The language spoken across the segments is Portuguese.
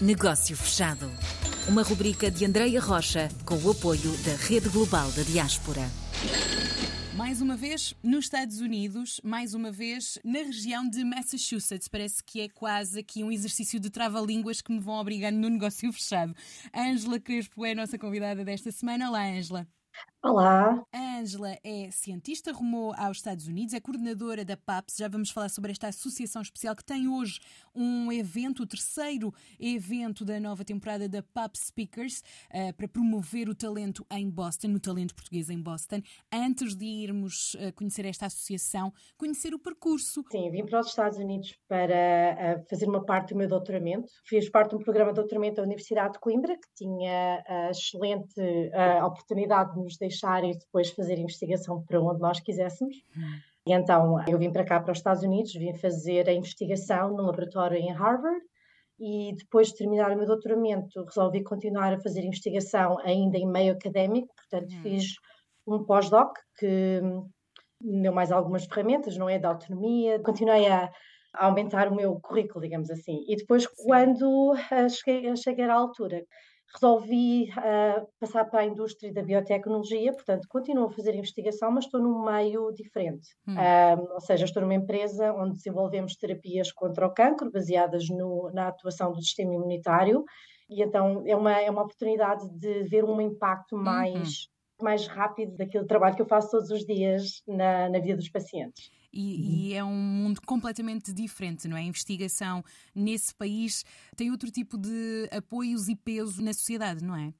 Negócio Fechado. Uma rubrica de Andreia Rocha com o apoio da Rede Global da Diaspora. Mais uma vez nos Estados Unidos, mais uma vez na região de Massachusetts. Parece que é quase aqui um exercício de trava-línguas que me vão obrigando no negócio fechado. Ângela Crespo é a nossa convidada desta semana. Olá, Ângela. Olá. A Ângela é cientista, rumou aos Estados Unidos, é coordenadora da PAPS. Já vamos falar sobre esta associação especial que tem hoje um evento, o terceiro evento da nova temporada da PAPS Speakers, uh, para promover o talento em Boston, o talento português em Boston. Antes de irmos uh, conhecer esta associação, conhecer o percurso. Sim, vim para os Estados Unidos para uh, fazer uma parte do meu doutoramento. Fiz parte de um programa de doutoramento da Universidade de Coimbra, que tinha a excelente oportunidade de nos deixar e depois fazer investigação para onde nós quiséssemos. Hum. E então eu vim para cá, para os Estados Unidos, vim fazer a investigação no laboratório em Harvard e depois de terminar o meu doutoramento resolvi continuar a fazer investigação ainda em meio académico, portanto hum. fiz um pós-doc que me deu mais algumas ferramentas, não é, da autonomia, continuei a, a aumentar o meu currículo, digamos assim. E depois, Sim. quando uh, cheguei, cheguei à altura resolvi uh, passar para a indústria da biotecnologia, portanto, continuo a fazer investigação, mas estou num meio diferente. Hum. Uh, ou seja, estou numa empresa onde desenvolvemos terapias contra o cancro, baseadas no, na atuação do sistema imunitário, e então é uma, é uma oportunidade de ver um impacto uhum. mais. Uhum mais rápido daquele trabalho que eu faço todos os dias na, na vida dos pacientes. E, uhum. e, é um mundo completamente diferente, não é? A investigação nesse país tem outro tipo de apoios e peso na sociedade, não é?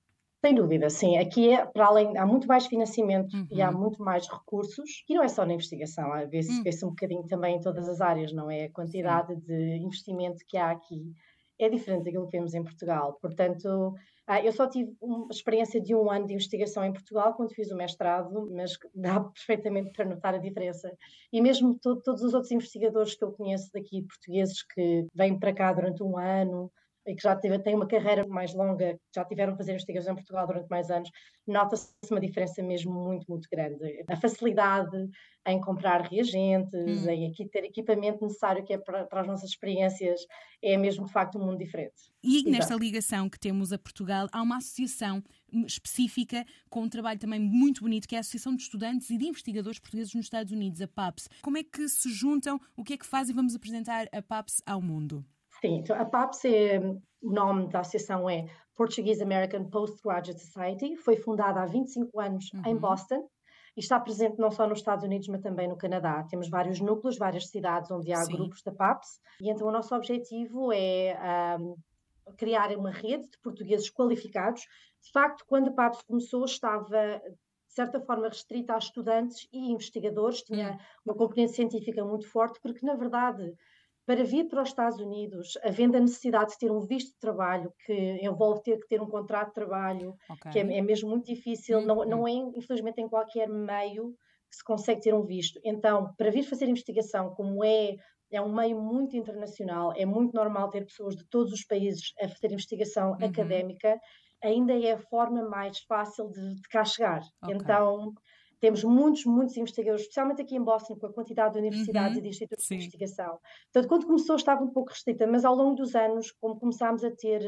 Sem dúvida, sim. Aqui, é, para além, há muito mais financiamento uhum. e há uhum. muito mais recursos, e não é só na investigação, vê-se uhum. vê um bocadinho também em todas as áreas, não é? A quantidade sim. de investimento que há aqui é diferente daquilo que vemos em Portugal. Portanto, ah, eu só tive uma experiência de um ano de investigação em Portugal quando fiz o mestrado, mas dá perfeitamente para notar a diferença. E mesmo to todos os outros investigadores que eu conheço daqui, portugueses que vêm para cá durante um ano, e que já têm uma carreira mais longa, que já tiveram a fazer investigação em Portugal durante mais anos, nota-se uma diferença mesmo muito, muito grande. A facilidade em comprar reagentes, hum. em aqui ter equipamento necessário que é para, para, as nossas experiências, é mesmo de facto um mundo diferente. E Exato. nesta ligação que temos a Portugal, há uma associação específica com um trabalho também muito bonito, que é a Associação de Estudantes e de Investigadores Portugueses nos Estados Unidos, a PAPS. Como é que se juntam? O que é que fazem? Vamos apresentar a PAPS ao mundo. Sim, então a PAPS, é, o nome da associação é Portuguese American Postgraduate Society, foi fundada há 25 anos uhum. em Boston e está presente não só nos Estados Unidos, mas também no Canadá. Temos vários núcleos, várias cidades onde há Sim. grupos da PAPS e então o nosso objetivo é um, criar uma rede de portugueses qualificados. De facto, quando a PAPS começou, estava de certa forma restrita a estudantes e investigadores, tinha uhum. uma componente científica muito forte, porque na verdade para vir para os Estados Unidos, havendo a necessidade de ter um visto de trabalho, que envolve ter que ter um contrato de trabalho, okay. que é, é, mesmo muito difícil, não, não é, infelizmente, em qualquer meio que se consegue ter um visto. Então, para vir fazer investigação, como é, é um meio muito internacional, é muito normal ter pessoas de todos os países a fazer investigação uhum. académica, ainda é a forma mais fácil de, de cá chegar. Okay. Então, temos muitos, muitos investigadores, especialmente aqui em Boston, com a quantidade de universidades uhum, e de institutos sim. de investigação. Portanto, quando começou estava um pouco restrita, mas ao longo dos anos, como começámos a ter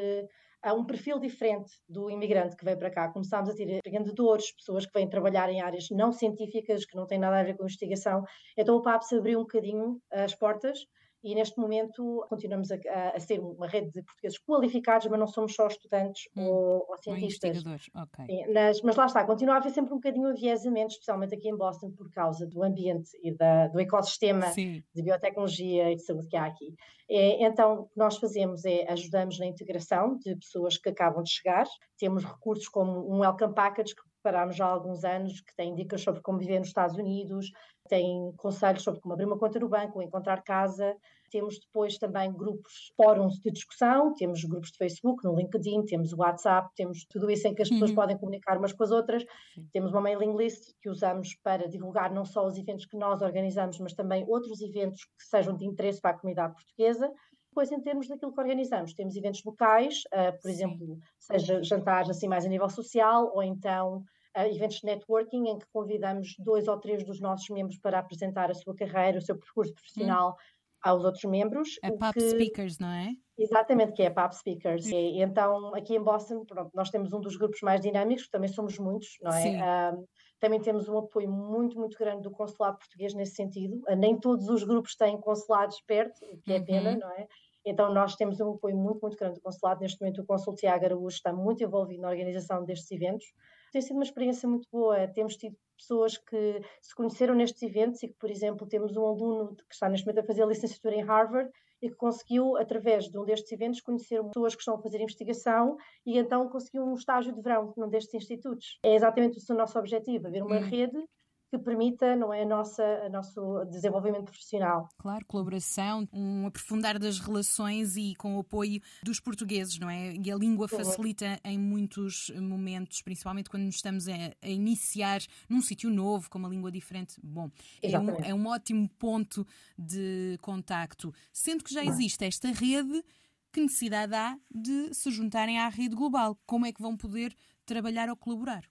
uh, um perfil diferente do imigrante que veio para cá, começámos a ter empreendedores, pessoas que vêm trabalhar em áreas não científicas, que não têm nada a ver com investigação, então o PAPS abriu um bocadinho as portas e neste momento continuamos a, a, ser uma rede de portugueses qualificados, mas não somos só estudantes hum, ou, ou, cientistas. Okay. Sim, mas, mas, lá está, continua a haver sempre um bocadinho de aviesamento, especialmente aqui em Boston, por causa do ambiente e da, do ecossistema Sim. de biotecnologia e de saúde que há aqui. É, então, o que nós fazemos é ajudamos na integração de pessoas que acabam de chegar, temos recursos como um Welcome Package que preparámos já há alguns anos, que tem dicas sobre como viver nos Estados Unidos, tem conselhos sobre como abrir uma conta no banco, encontrar casa. Temos depois também grupos, fóruns de discussão, temos grupos de Facebook, no LinkedIn, temos o WhatsApp, temos tudo isso em que as pessoas uhum. podem comunicar umas com as outras. Temos uma mailing list que usamos para divulgar não só os eventos que nós organizamos, mas também outros eventos que sejam de interesse para a comunidade portuguesa. Depois, em termos daquilo que organizamos, temos eventos locais, uh, por Sim. exemplo, seja jantares assim mais a nível social, ou então eventos de networking, em que convidamos dois ou três dos nossos membros para apresentar a sua carreira, o seu percurso profissional. Hum aos outros membros. A PAP que... Speakers, não é? Exatamente, que é a PAP Speakers. E, então, aqui em Boston, pronto, nós temos um dos grupos mais dinâmicos, também somos muitos, não é? Um, também temos um apoio muito, muito grande do consulado português nesse sentido. Uh, nem todos os grupos têm consulados perto, o que é pena, uhum. não é? Então, nós temos um apoio muito, muito grande do consulado. Neste momento, o Consul Tiago Araújo está muito envolvido na organização destes eventos. Tem sido uma experiência muito boa. Temos tido pessoas que se conheceram nestes eventos e que, por exemplo, temos um aluno que está neste momento a fazer a licenciatura em Harvard e que conseguiu, através de um destes eventos, conhecer pessoas que estão a fazer investigação e então conseguiu um estágio de verão num destes institutos. É exatamente o nosso objetivo, haver uma hum. rede que permita, não é, a nossa, a nosso desenvolvimento profissional. Claro, colaboração, um aprofundar das relações e com o apoio dos portugueses, não é? E a língua facilita em muitos momentos, principalmente quando nos estamos a, a iniciar num sítio novo, com uma língua diferente. Bom, é um, é um ótimo ponto de contacto. Sendo que já existe esta rede, que necessidade há de se juntarem à rede global? Como é que vão poder trabalhar ou colaborar?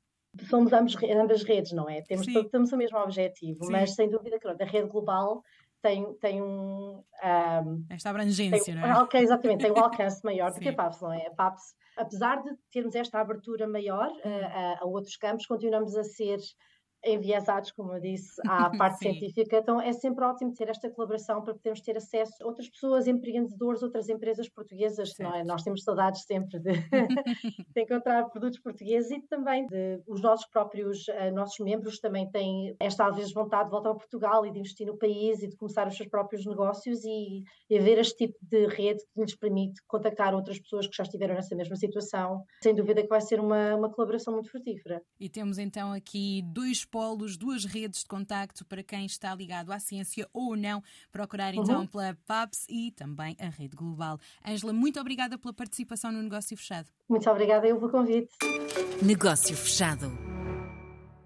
Somos ambos, ambas redes, não é? Temos, todos, temos o mesmo objetivo, Sim. mas sem dúvida que a rede global tem, tem um, um esta abrangência, tem, não é? Ok, exatamente, tem um alcance maior do que a PAPS, não é? A PAPS, apesar de termos esta abertura maior uh, a, a, outros campos, continuamos a ser enviesados, como eu disse, à parte científica. Então é sempre ótimo ter esta colaboração para podermos ter acesso a outras pessoas, empreendedores, outras empresas portuguesas. Não é? Nós temos saudades sempre de, de, encontrar produtos portugueses e também de os nossos próprios uh, nossos membros também têm esta às vezes vontade de voltar a Portugal e de investir no país e de começar os seus próprios negócios e, e haver este tipo de rede que lhes permite contactar outras pessoas que já estiveram nessa mesma situação. Sem dúvida que vai ser uma, uma colaboração muito frutífera. E temos então aqui dois polos, duas redes de contacto para quem está ligado à ciência ou não. Procurar então uhum. pela PAPS e também a rede global. Ângela, muito obrigada pela participação no Negócio Fechado. Muito obrigada eu pelo convite. Negócio Fechado.